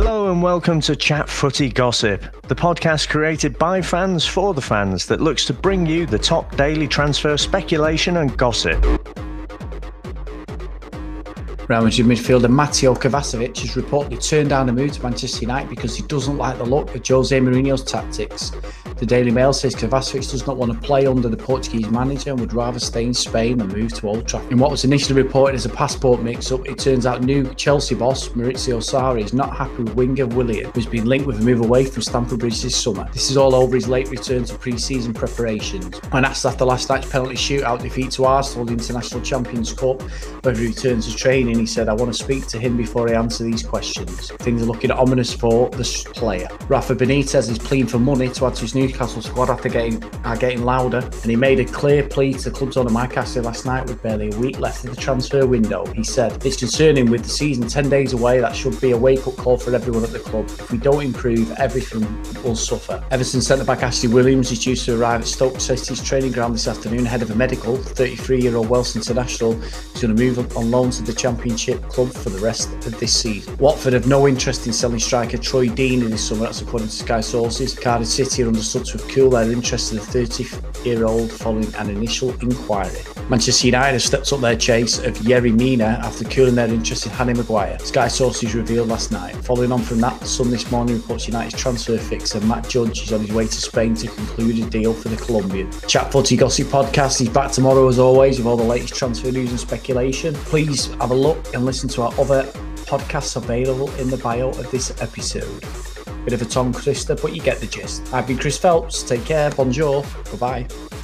Hello and welcome to Chat Footy Gossip, the podcast created by fans for the fans that looks to bring you the top daily transfer speculation and gossip. Real Madrid midfielder Mateo Kovacevic has reportedly turned down a move to Manchester United because he doesn't like the look of Jose Mourinho's tactics. The Daily Mail says Kovacevic does not want to play under the Portuguese manager and would rather stay in Spain than move to Old Trafford. In what was initially reported as a passport mix-up, it turns out new Chelsea boss Maurizio Sarri is not happy with winger Willian, who's been linked with a move away from Stamford Bridge this summer. This is all over his late return to pre-season preparations. When asked after last night's penalty shootout defeat to Arsenal in the International Champions Cup whether he returns to training, he said, "I want to speak to him before I answer these questions. Things are looking ominous for the player." Rafa Benitez is pleading for money to add to his Newcastle squad after getting are getting louder, and he made a clear plea to the clubs on the Mike Ashley last night with barely a week left of the transfer window. He said, "It's concerning with the season ten days away. That should be a wake-up call for everyone at the club. If we don't improve, everything will suffer." Everton centre-back Ashley Williams is due to arrive at Stoke City's training ground this afternoon ahead of a medical. 33-year-old Welsh international is going to move on loan to the Championship club for the rest of this season. Watford have no interest in selling striker Troy Deeney this summer. That's according to Sky sources. Cardiff City are understood to have cooled their interest in the 30 year old following an initial inquiry. Manchester United have stepped up their chase of Yerry Mina after cooling their interest in Harry Maguire. Sky sources revealed last night. Following on from that, Sun this morning reports United's transfer fixer Matt Judge is on his way to Spain to conclude a deal for the Colombian. Chat Footy Gossip Podcast is back tomorrow as always with all the latest transfer news and speculation. Please have a look and listen to our other podcasts available in the bio of this episode. Bit of a tongue twister, but you get the gist. I've been Chris Phelps. Take care. Bonjour. Bye bye.